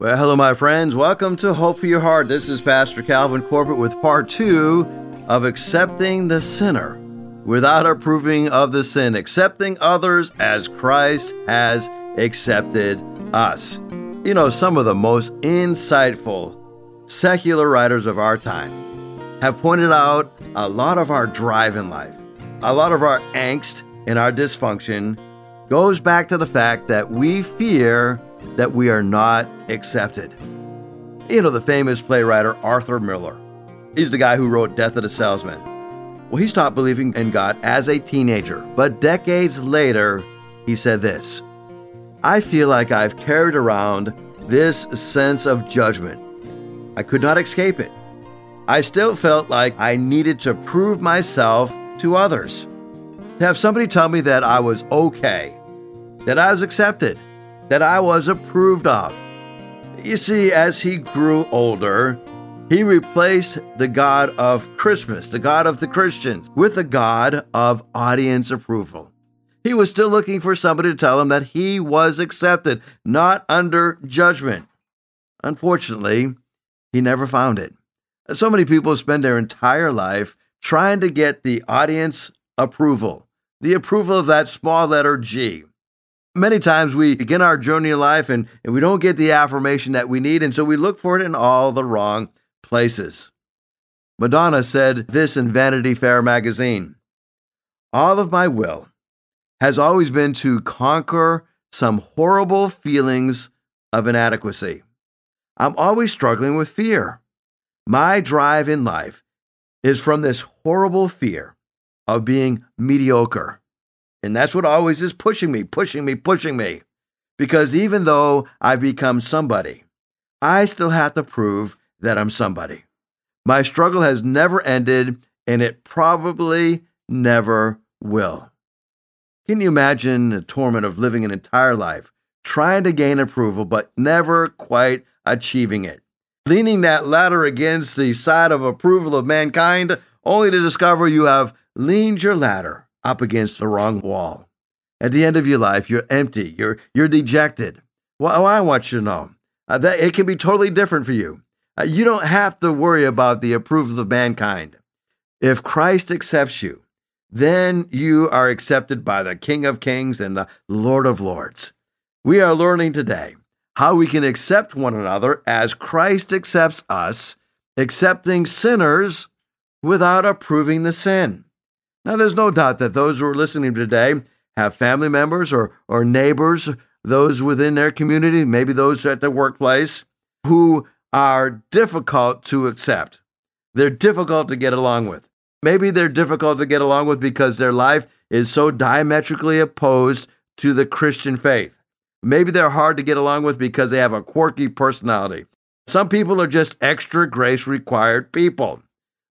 Well, hello, my friends. Welcome to Hope for Your Heart. This is Pastor Calvin Corbett with part two of accepting the sinner without approving of the sin, accepting others as Christ has accepted us. You know, some of the most insightful secular writers of our time have pointed out a lot of our drive in life, a lot of our angst and our dysfunction goes back to the fact that we fear that we are not accepted. You know, the famous playwright Arthur Miller. He's the guy who wrote Death of the Salesman. Well, he stopped believing in God as a teenager, but decades later, he said this I feel like I've carried around this sense of judgment. I could not escape it. I still felt like I needed to prove myself to others. To have somebody tell me that I was okay, that I was accepted, that I was approved of. You see, as he grew older, he replaced the God of Christmas, the God of the Christians, with the God of audience approval. He was still looking for somebody to tell him that he was accepted, not under judgment. Unfortunately, he never found it. So many people spend their entire life trying to get the audience approval, the approval of that small letter G. Many times we begin our journey in life and, and we don't get the affirmation that we need, and so we look for it in all the wrong places. Madonna said this in Vanity Fair magazine All of my will has always been to conquer some horrible feelings of inadequacy. I'm always struggling with fear. My drive in life is from this horrible fear of being mediocre. And that's what always is pushing me, pushing me, pushing me. Because even though I've become somebody, I still have to prove that I'm somebody. My struggle has never ended, and it probably never will. Can you imagine the torment of living an entire life trying to gain approval, but never quite achieving it? Leaning that ladder against the side of approval of mankind, only to discover you have leaned your ladder up against the wrong wall. At the end of your life, you're empty, you're, you're dejected. Well, I want you to know uh, that it can be totally different for you. Uh, you don't have to worry about the approval of mankind. If Christ accepts you, then you are accepted by the King of Kings and the Lord of Lords. We are learning today how we can accept one another as Christ accepts us, accepting sinners without approving the sin. Now, there's no doubt that those who are listening today have family members or, or neighbors, those within their community, maybe those at their workplace, who are difficult to accept. They're difficult to get along with. Maybe they're difficult to get along with because their life is so diametrically opposed to the Christian faith. Maybe they're hard to get along with because they have a quirky personality. Some people are just extra grace required people,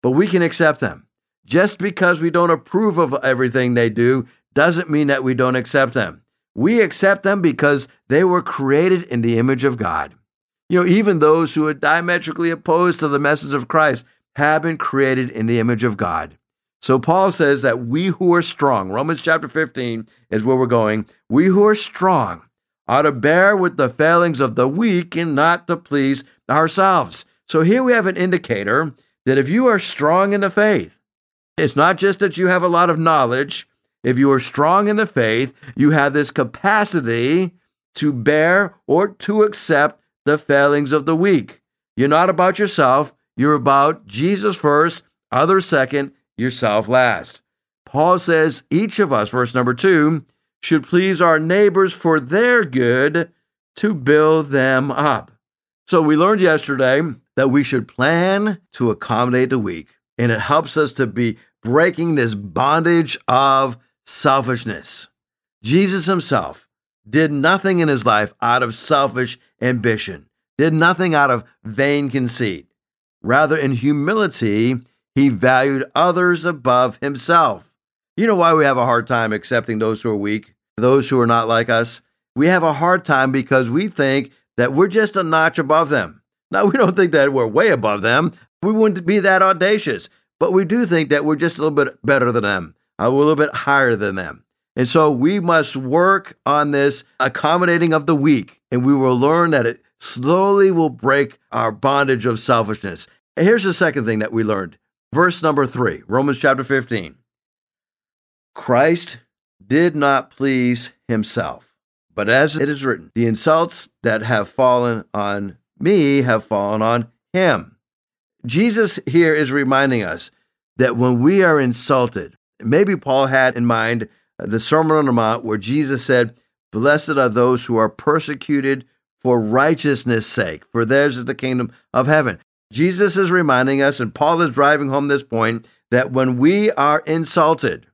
but we can accept them. Just because we don't approve of everything they do doesn't mean that we don't accept them. We accept them because they were created in the image of God. You know, even those who are diametrically opposed to the message of Christ have been created in the image of God. So Paul says that we who are strong, Romans chapter 15 is where we're going, we who are strong ought to bear with the failings of the weak and not to please ourselves. So here we have an indicator that if you are strong in the faith, it's not just that you have a lot of knowledge. If you are strong in the faith, you have this capacity to bear or to accept the failings of the weak. You're not about yourself, you're about Jesus first, others second, yourself last. Paul says each of us, verse number two, should please our neighbors for their good to build them up. So we learned yesterday that we should plan to accommodate the weak and it helps us to be breaking this bondage of selfishness. Jesus himself did nothing in his life out of selfish ambition, did nothing out of vain conceit. Rather, in humility, he valued others above himself. You know why we have a hard time accepting those who are weak, those who are not like us? We have a hard time because we think that we're just a notch above them. Now, we don't think that we're way above them. We wouldn't be that audacious, but we do think that we're just a little bit better than them, uh, a little bit higher than them. And so we must work on this accommodating of the weak, and we will learn that it slowly will break our bondage of selfishness. And here's the second thing that we learned. Verse number three, Romans chapter 15. Christ did not please himself, but as it is written, the insults that have fallen on me have fallen on him. Jesus here is reminding us that when we are insulted, maybe Paul had in mind uh, the Sermon on the Mount where Jesus said, Blessed are those who are persecuted for righteousness' sake, for theirs is the kingdom of heaven. Jesus is reminding us, and Paul is driving home this point, that when we are insulted,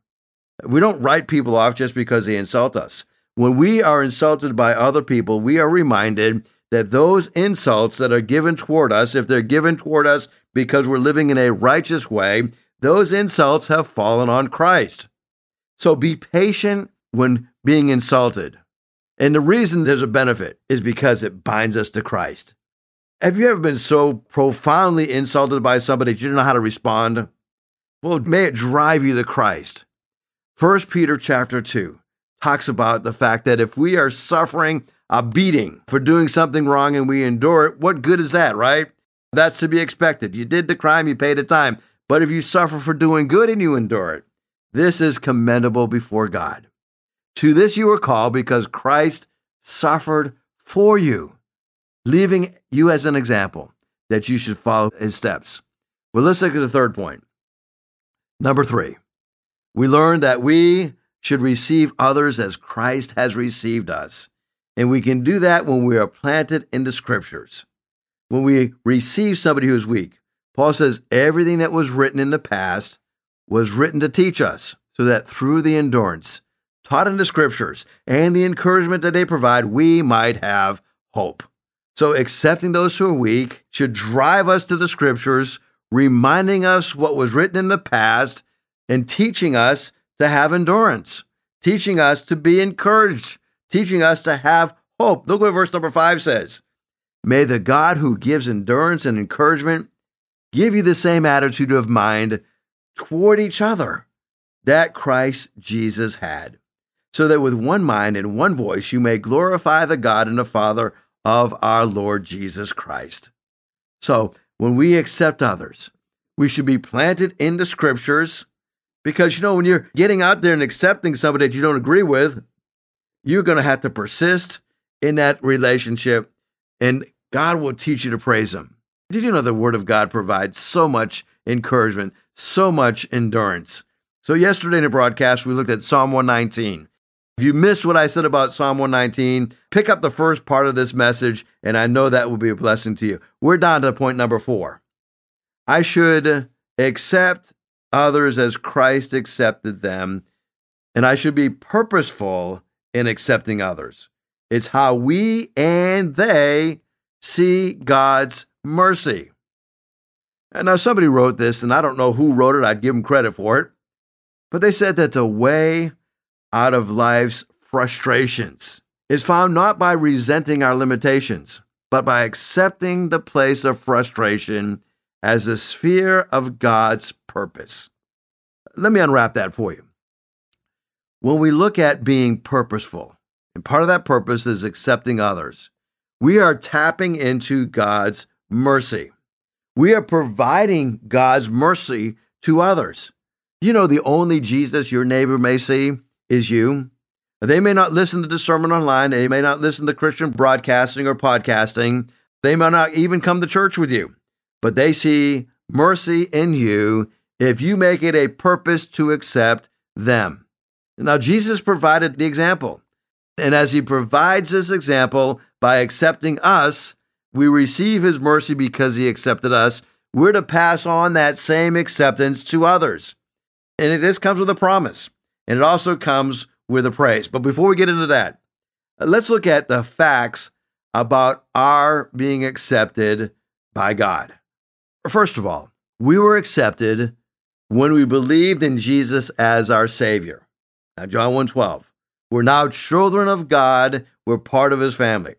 we don't write people off just because they insult us. When we are insulted by other people, we are reminded that those insults that are given toward us, if they're given toward us because we're living in a righteous way, those insults have fallen on Christ. So be patient when being insulted. And the reason there's a benefit is because it binds us to Christ. Have you ever been so profoundly insulted by somebody that you don't know how to respond? Well, may it drive you to Christ. First Peter chapter 2 talks about the fact that if we are suffering a beating for doing something wrong and we endure it, what good is that, right? That's to be expected. You did the crime, you paid the time. But if you suffer for doing good and you endure it, this is commendable before God. To this you were called because Christ suffered for you, leaving you as an example that you should follow his steps. Well, let's look at the third point. Number three, we learned that we should receive others as Christ has received us. And we can do that when we are planted in the scriptures. When we receive somebody who is weak, Paul says everything that was written in the past was written to teach us, so that through the endurance taught in the scriptures and the encouragement that they provide, we might have hope. So, accepting those who are weak should drive us to the scriptures, reminding us what was written in the past and teaching us to have endurance, teaching us to be encouraged, teaching us to have hope. Look what verse number five says May the God who gives endurance and encouragement give you the same attitude of mind toward each other that Christ Jesus had so that with one mind and one voice you may glorify the God and the Father of our Lord Jesus Christ. So, when we accept others, we should be planted in the scriptures because, you know, when you're getting out there and accepting somebody that you don't agree with, you're going to have to persist in that relationship and God will teach you to praise Him. Did you know the Word of God provides so much encouragement, so much endurance? So, yesterday in the broadcast, we looked at Psalm 119. If you missed what I said about Psalm 119, pick up the first part of this message, and I know that will be a blessing to you. We're down to point number four. I should accept others as Christ accepted them, and I should be purposeful in accepting others. It's how we and they see God's mercy. And now, somebody wrote this, and I don't know who wrote it, I'd give them credit for it, but they said that the way out of life's frustrations is found not by resenting our limitations, but by accepting the place of frustration as a sphere of God's purpose. Let me unwrap that for you. When we look at being purposeful, and part of that purpose is accepting others, we are tapping into God's mercy. We are providing God's mercy to others. You know, the only Jesus your neighbor may see is you. They may not listen to the sermon online. They may not listen to Christian broadcasting or podcasting. They may not even come to church with you, but they see mercy in you if you make it a purpose to accept them. Now, Jesus provided the example. And as he provides this example by accepting us, we receive his mercy because he accepted us. We're to pass on that same acceptance to others. And this comes with a promise and it also comes with a praise. But before we get into that, let's look at the facts about our being accepted by God. First of all, we were accepted when we believed in Jesus as our Savior. Now, John 1:12. We're now children of God, we're part of his family.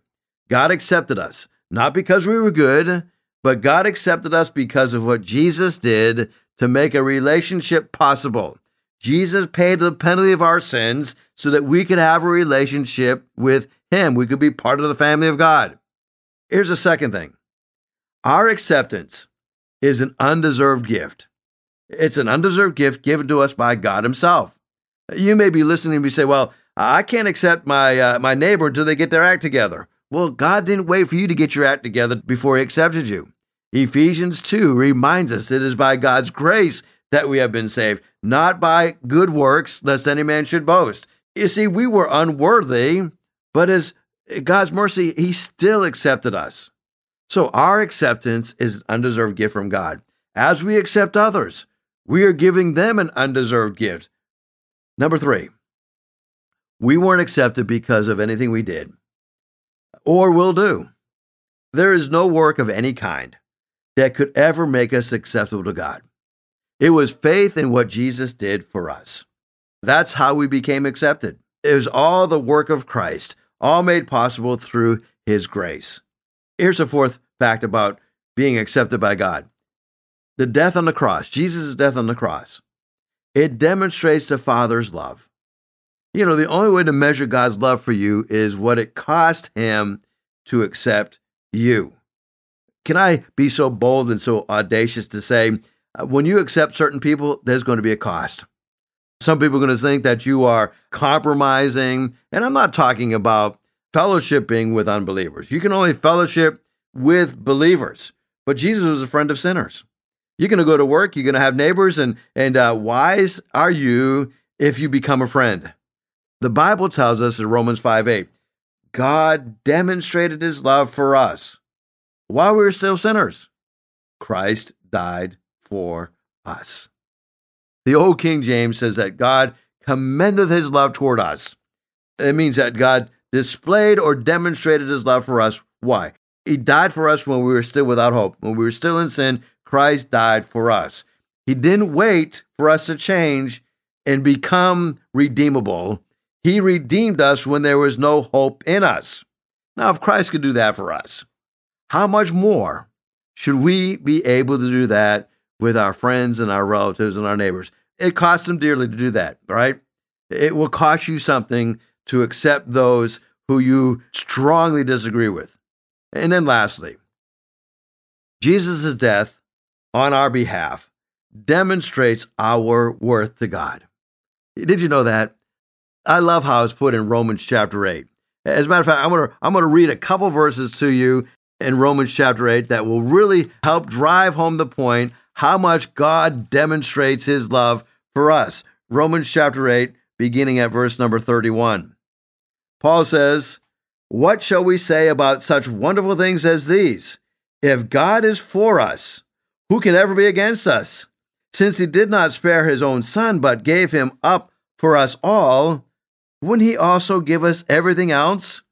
God accepted us, not because we were good, but God accepted us because of what Jesus did to make a relationship possible. Jesus paid the penalty of our sins so that we could have a relationship with Him. We could be part of the family of God. Here's the second thing our acceptance is an undeserved gift. It's an undeserved gift given to us by God Himself. You may be listening and you say, Well, I can't accept my, uh, my neighbor until they get their act together. Well, God didn't wait for you to get your act together before He accepted you. Ephesians 2 reminds us it is by God's grace that we have been saved, not by good works, lest any man should boast. You see, we were unworthy, but as God's mercy, He still accepted us. So our acceptance is an undeserved gift from God. As we accept others, we are giving them an undeserved gift. Number three, we weren't accepted because of anything we did or will do. There is no work of any kind that could ever make us acceptable to God. It was faith in what Jesus did for us. That's how we became accepted. It was all the work of Christ, all made possible through his grace. Here's a fourth fact about being accepted by God the death on the cross, Jesus' death on the cross. It demonstrates the Father's love. You know, the only way to measure God's love for you is what it cost him to accept you. Can I be so bold and so audacious to say, uh, when you accept certain people, there's going to be a cost. Some people are going to think that you are compromising, and I'm not talking about fellowshipping with unbelievers. You can only fellowship with believers, but Jesus was a friend of sinners. You're going to go to work, you're going to have neighbors, and, and uh, wise are you if you become a friend? The Bible tells us in Romans 5 8, God demonstrated his love for us while we were still sinners. Christ died for us. The old King James says that God commendeth his love toward us. It means that God displayed or demonstrated his love for us. Why? He died for us when we were still without hope. When we were still in sin, Christ died for us. He didn't wait for us to change and become redeemable. He redeemed us when there was no hope in us. Now, if Christ could do that for us, how much more should we be able to do that with our friends and our relatives and our neighbors? It costs them dearly to do that, right? It will cost you something to accept those who you strongly disagree with. And then, lastly, Jesus' death on our behalf demonstrates our worth to God. Did you know that? I love how it's put in Romans chapter 8. As a matter of fact, I'm going to I'm going to read a couple verses to you in Romans chapter 8 that will really help drive home the point how much God demonstrates his love for us. Romans chapter 8, beginning at verse number 31. Paul says, What shall we say about such wonderful things as these? If God is for us, who can ever be against us? Since he did not spare his own son, but gave him up for us all, wouldn't he also give us everything else?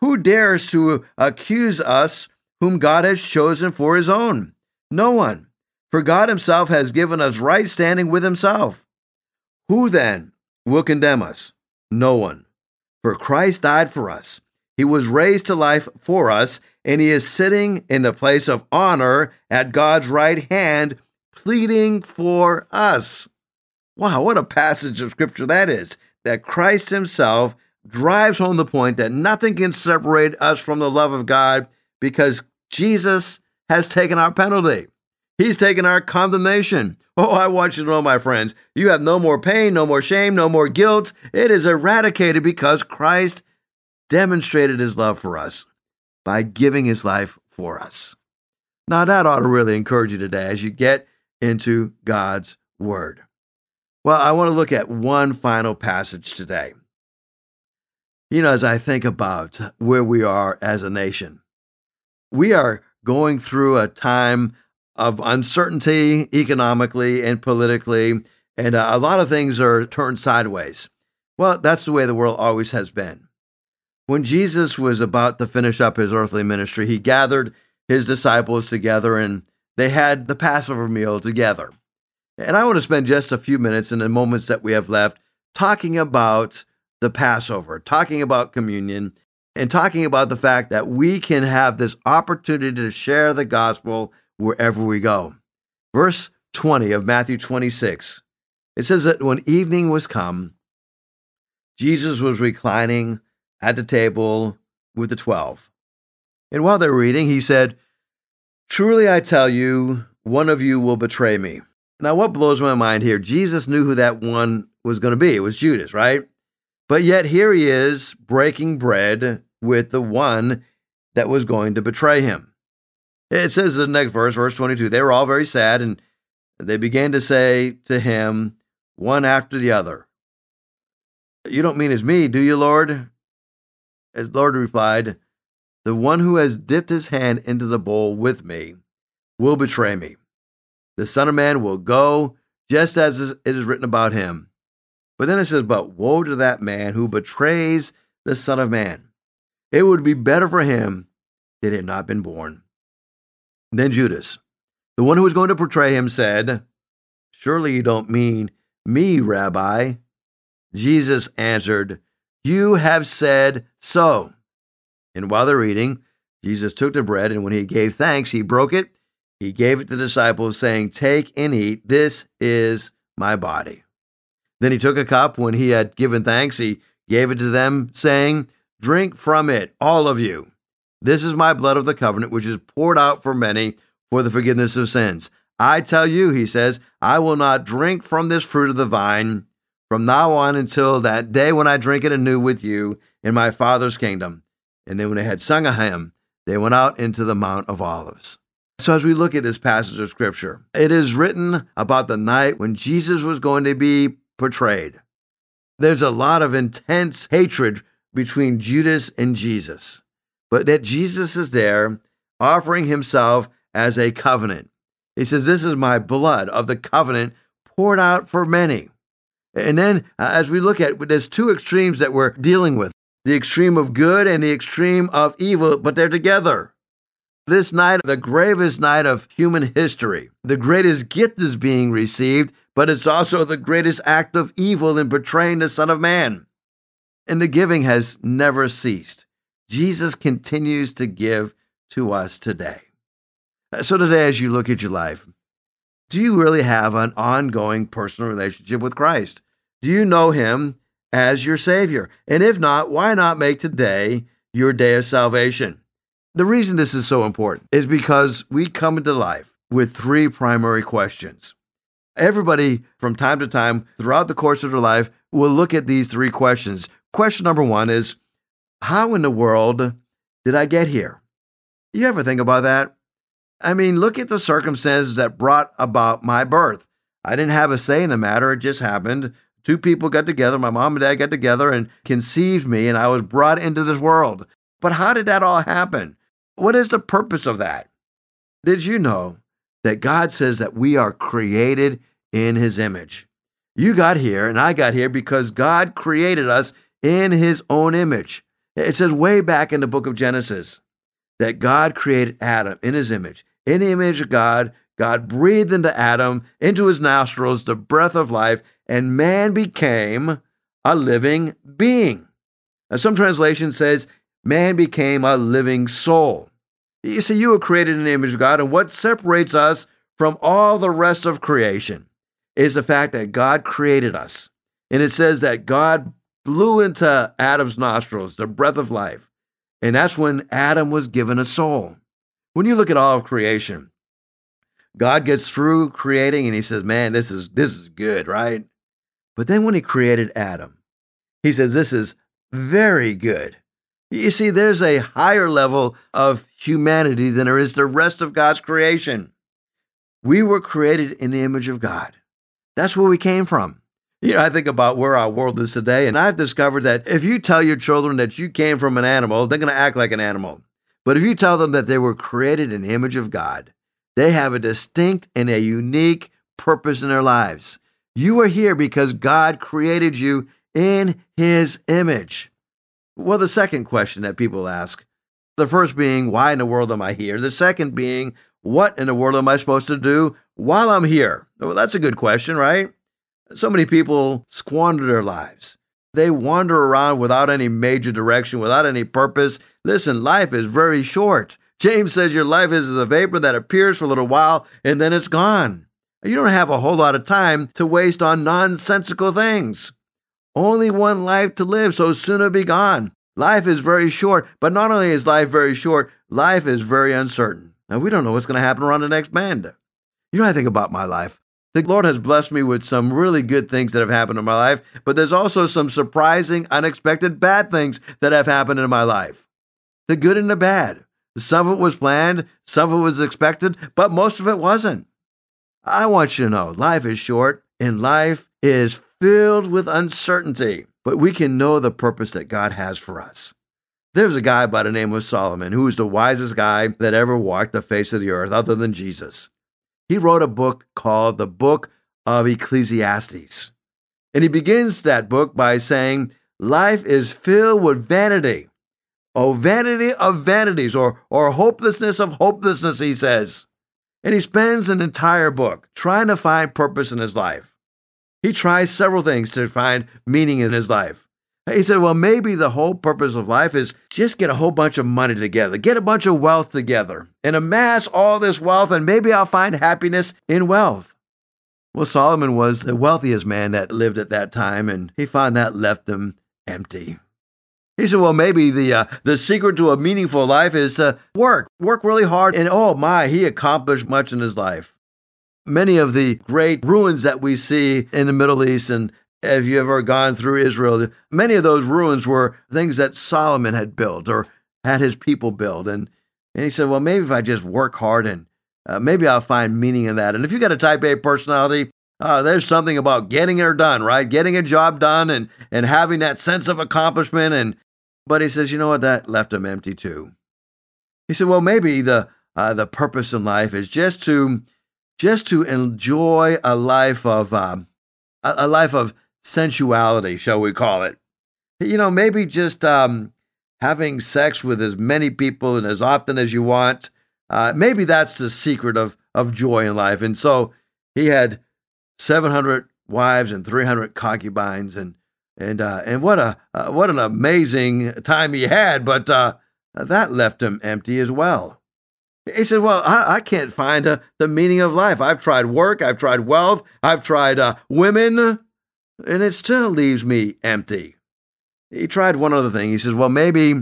Who dares to accuse us whom God has chosen for his own? No one. For God himself has given us right standing with himself. Who then will condemn us? No one. For Christ died for us. He was raised to life for us, and he is sitting in the place of honor at God's right hand, pleading for us. Wow, what a passage of scripture that is that Christ Himself drives home the point that nothing can separate us from the love of God because Jesus has taken our penalty. He's taken our condemnation. Oh, I want you to know, my friends, you have no more pain, no more shame, no more guilt. It is eradicated because Christ demonstrated his love for us by giving his life for us. Now, that ought to really encourage you today as you get into God's Word. Well, I want to look at one final passage today. You know, as I think about where we are as a nation, we are going through a time of uncertainty economically and politically, and uh, a lot of things are turned sideways. Well, that's the way the world always has been. When Jesus was about to finish up his earthly ministry, he gathered his disciples together and they had the Passover meal together. And I want to spend just a few minutes in the moments that we have left talking about the Passover, talking about communion, and talking about the fact that we can have this opportunity to share the gospel wherever we go. Verse 20 of Matthew 26, it says that when evening was come, Jesus was reclining at the table with the twelve. And while they're reading, he said, Truly I tell you, one of you will betray me. Now, what blows my mind here, Jesus knew who that one was going to be. It was Judas, right? But yet here he is breaking bread with the one that was going to betray him. It says in the next verse, verse 22, they were all very sad and they began to say to him, one after the other, You don't mean it's me, do you, Lord? As Lord replied, The one who has dipped his hand into the bowl with me will betray me. The Son of Man will go just as it is written about him. But then it says, But woe to that man who betrays the Son of Man. It would be better for him that he had not been born. Then Judas, the one who was going to betray him, said, Surely you don't mean me, Rabbi. Jesus answered, You have said so. And while they're eating, Jesus took the bread, and when he gave thanks, he broke it. He gave it to the disciples, saying, Take and eat. This is my body. Then he took a cup. When he had given thanks, he gave it to them, saying, Drink from it, all of you. This is my blood of the covenant, which is poured out for many for the forgiveness of sins. I tell you, he says, I will not drink from this fruit of the vine from now on until that day when I drink it anew with you in my Father's kingdom. And then when they had sung a hymn, they went out into the Mount of Olives. So, as we look at this passage of Scripture, it is written about the night when Jesus was going to be portrayed. There's a lot of intense hatred between Judas and Jesus, but that Jesus is there offering himself as a covenant. He says, This is my blood of the covenant poured out for many. And then, uh, as we look at, there's two extremes that we're dealing with the extreme of good and the extreme of evil, but they're together. This night, the gravest night of human history, the greatest gift is being received, but it's also the greatest act of evil in betraying the Son of Man. And the giving has never ceased. Jesus continues to give to us today. So, today, as you look at your life, do you really have an ongoing personal relationship with Christ? Do you know Him as your Savior? And if not, why not make today your day of salvation? The reason this is so important is because we come into life with three primary questions. Everybody, from time to time, throughout the course of their life, will look at these three questions. Question number one is How in the world did I get here? You ever think about that? I mean, look at the circumstances that brought about my birth. I didn't have a say in the matter, it just happened. Two people got together, my mom and dad got together and conceived me, and I was brought into this world. But how did that all happen? What is the purpose of that? Did you know that God says that we are created in His image? You got here, and I got here because God created us in His own image. It says way back in the book of Genesis that God created Adam in His image in the image of God, God breathed into Adam, into his nostrils, the breath of life, and man became a living being. Now, some translation says man became a living soul. You see, you were created in the image of God, and what separates us from all the rest of creation is the fact that God created us. And it says that God blew into Adam's nostrils the breath of life. And that's when Adam was given a soul. When you look at all of creation, God gets through creating and he says, "Man, this is this is good, right?" But then when he created Adam, he says, "This is very good." You see, there's a higher level of humanity than there is the rest of God's creation. We were created in the image of God. That's where we came from. You know, I think about where our world is today, and I've discovered that if you tell your children that you came from an animal, they're going to act like an animal. But if you tell them that they were created in the image of God, they have a distinct and a unique purpose in their lives. You are here because God created you in his image. Well, the second question that people ask, the first being, why in the world am I here? The second being, what in the world am I supposed to do while I'm here? Well, that's a good question, right? So many people squander their lives. They wander around without any major direction, without any purpose. Listen, life is very short. James says your life is as a vapor that appears for a little while and then it's gone. You don't have a whole lot of time to waste on nonsensical things. Only one life to live, so soon it'll be gone. Life is very short, but not only is life very short, life is very uncertain. Now, we don't know what's going to happen around the next bend. You know, I think about my life. The Lord has blessed me with some really good things that have happened in my life, but there's also some surprising, unexpected bad things that have happened in my life. The good and the bad. Some of it was planned, some of it was expected, but most of it wasn't. I want you to know life is short and life is filled with uncertainty, but we can know the purpose that God has for us. There's a guy by the name of Solomon who was the wisest guy that ever walked the face of the earth other than Jesus. He wrote a book called the Book of Ecclesiastes. And he begins that book by saying, Life is filled with vanity. Oh, vanity of vanities, or, or hopelessness of hopelessness, he says. And he spends an entire book trying to find purpose in his life. He tries several things to find meaning in his life. He said, Well, maybe the whole purpose of life is just get a whole bunch of money together, get a bunch of wealth together, and amass all this wealth, and maybe I'll find happiness in wealth. Well, Solomon was the wealthiest man that lived at that time, and he found that left him empty. He said, "Well, maybe the uh, the secret to a meaningful life is to work, work really hard." And oh my, he accomplished much in his life. Many of the great ruins that we see in the Middle East and have you ever gone through Israel? Many of those ruins were things that Solomon had built or had his people build. And, and he said, well, maybe if I just work hard and uh, maybe I'll find meaning in that. And if you've got a type A personality, uh, there's something about getting it done, right? Getting a job done and, and having that sense of accomplishment. And but he says, you know what? That left him empty too. He said, well, maybe the uh, the purpose in life is just to just to enjoy a life of um, a, life of sensuality, shall we call it. You know, maybe just um, having sex with as many people and as often as you want. Uh, maybe that's the secret of, of joy in life. And so he had 700 wives and 300 concubines. And, and, uh, and what, a, uh, what an amazing time he had. But uh, that left him empty as well. He said, Well, I, I can't find uh, the meaning of life. I've tried work, I've tried wealth, I've tried uh, women, and it still leaves me empty. He tried one other thing. He says, Well, maybe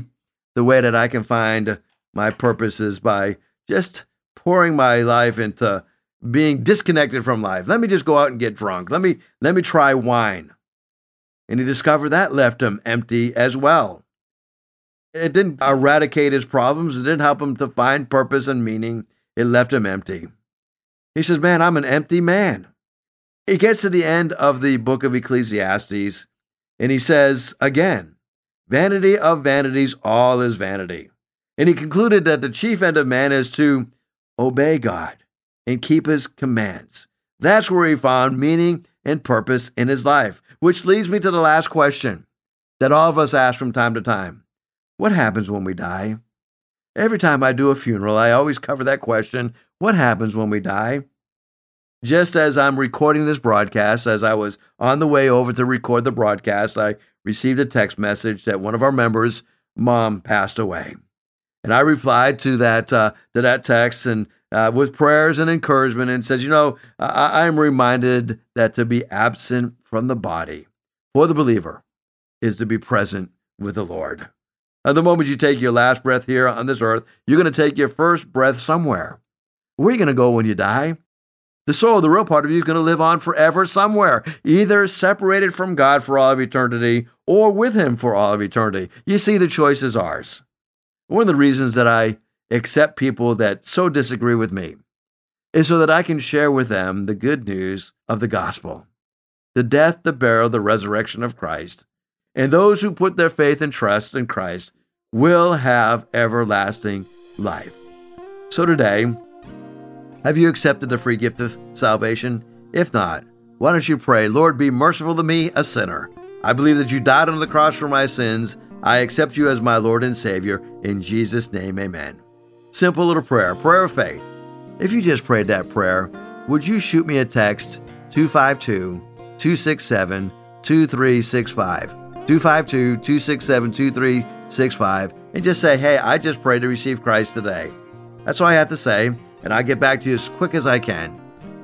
the way that I can find my purpose is by just pouring my life into being disconnected from life. Let me just go out and get drunk. Let me let me try wine. And he discovered that left him empty as well. It didn't eradicate his problems, it didn't help him to find purpose and meaning. It left him empty. He says, Man, I'm an empty man. He gets to the end of the book of Ecclesiastes and he says again, Vanity of vanities, all is vanity. And he concluded that the chief end of man is to obey God and keep his commands. That's where he found meaning and purpose in his life, which leads me to the last question that all of us ask from time to time What happens when we die? Every time I do a funeral, I always cover that question What happens when we die? Just as I'm recording this broadcast, as I was on the way over to record the broadcast, I received a text message that one of our members' mom passed away. And I replied to that uh, to that text and uh, with prayers and encouragement and said, you know, I am reminded that to be absent from the body for the believer is to be present with the Lord. At the moment you take your last breath here on this earth, you're going to take your first breath somewhere. Where are you going to go when you die? The soul, the real part of you, is going to live on forever somewhere, either separated from God for all of eternity or with Him for all of eternity. You see, the choice is ours. One of the reasons that I accept people that so disagree with me is so that I can share with them the good news of the gospel the death, the burial, the resurrection of Christ. And those who put their faith and trust in Christ will have everlasting life. So today, have you accepted the free gift of salvation? If not, why don't you pray, Lord, be merciful to me, a sinner. I believe that you died on the cross for my sins. I accept you as my Lord and Savior. In Jesus' name, amen. Simple little prayer, prayer of faith. If you just prayed that prayer, would you shoot me a text 252 267 2365? 252 267 2365 and just say, Hey, I just prayed to receive Christ today. That's all I have to say and I'll get back to you as quick as I can.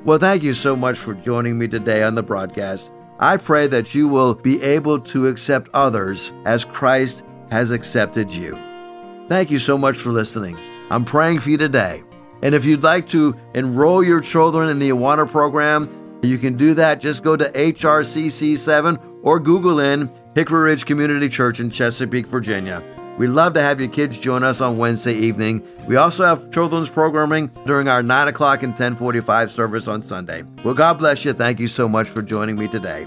Well, thank you so much for joining me today on the broadcast. I pray that you will be able to accept others as Christ has accepted you. Thank you so much for listening. I'm praying for you today. And if you'd like to enroll your children in the Awana program, you can do that. Just go to HRCC7 or Google in Hickory Ridge Community Church in Chesapeake, Virginia. We'd love to have your kids join us on Wednesday evening. We also have children's programming during our 9 o'clock and 1045 service on Sunday. Well, God bless you. Thank you so much for joining me today.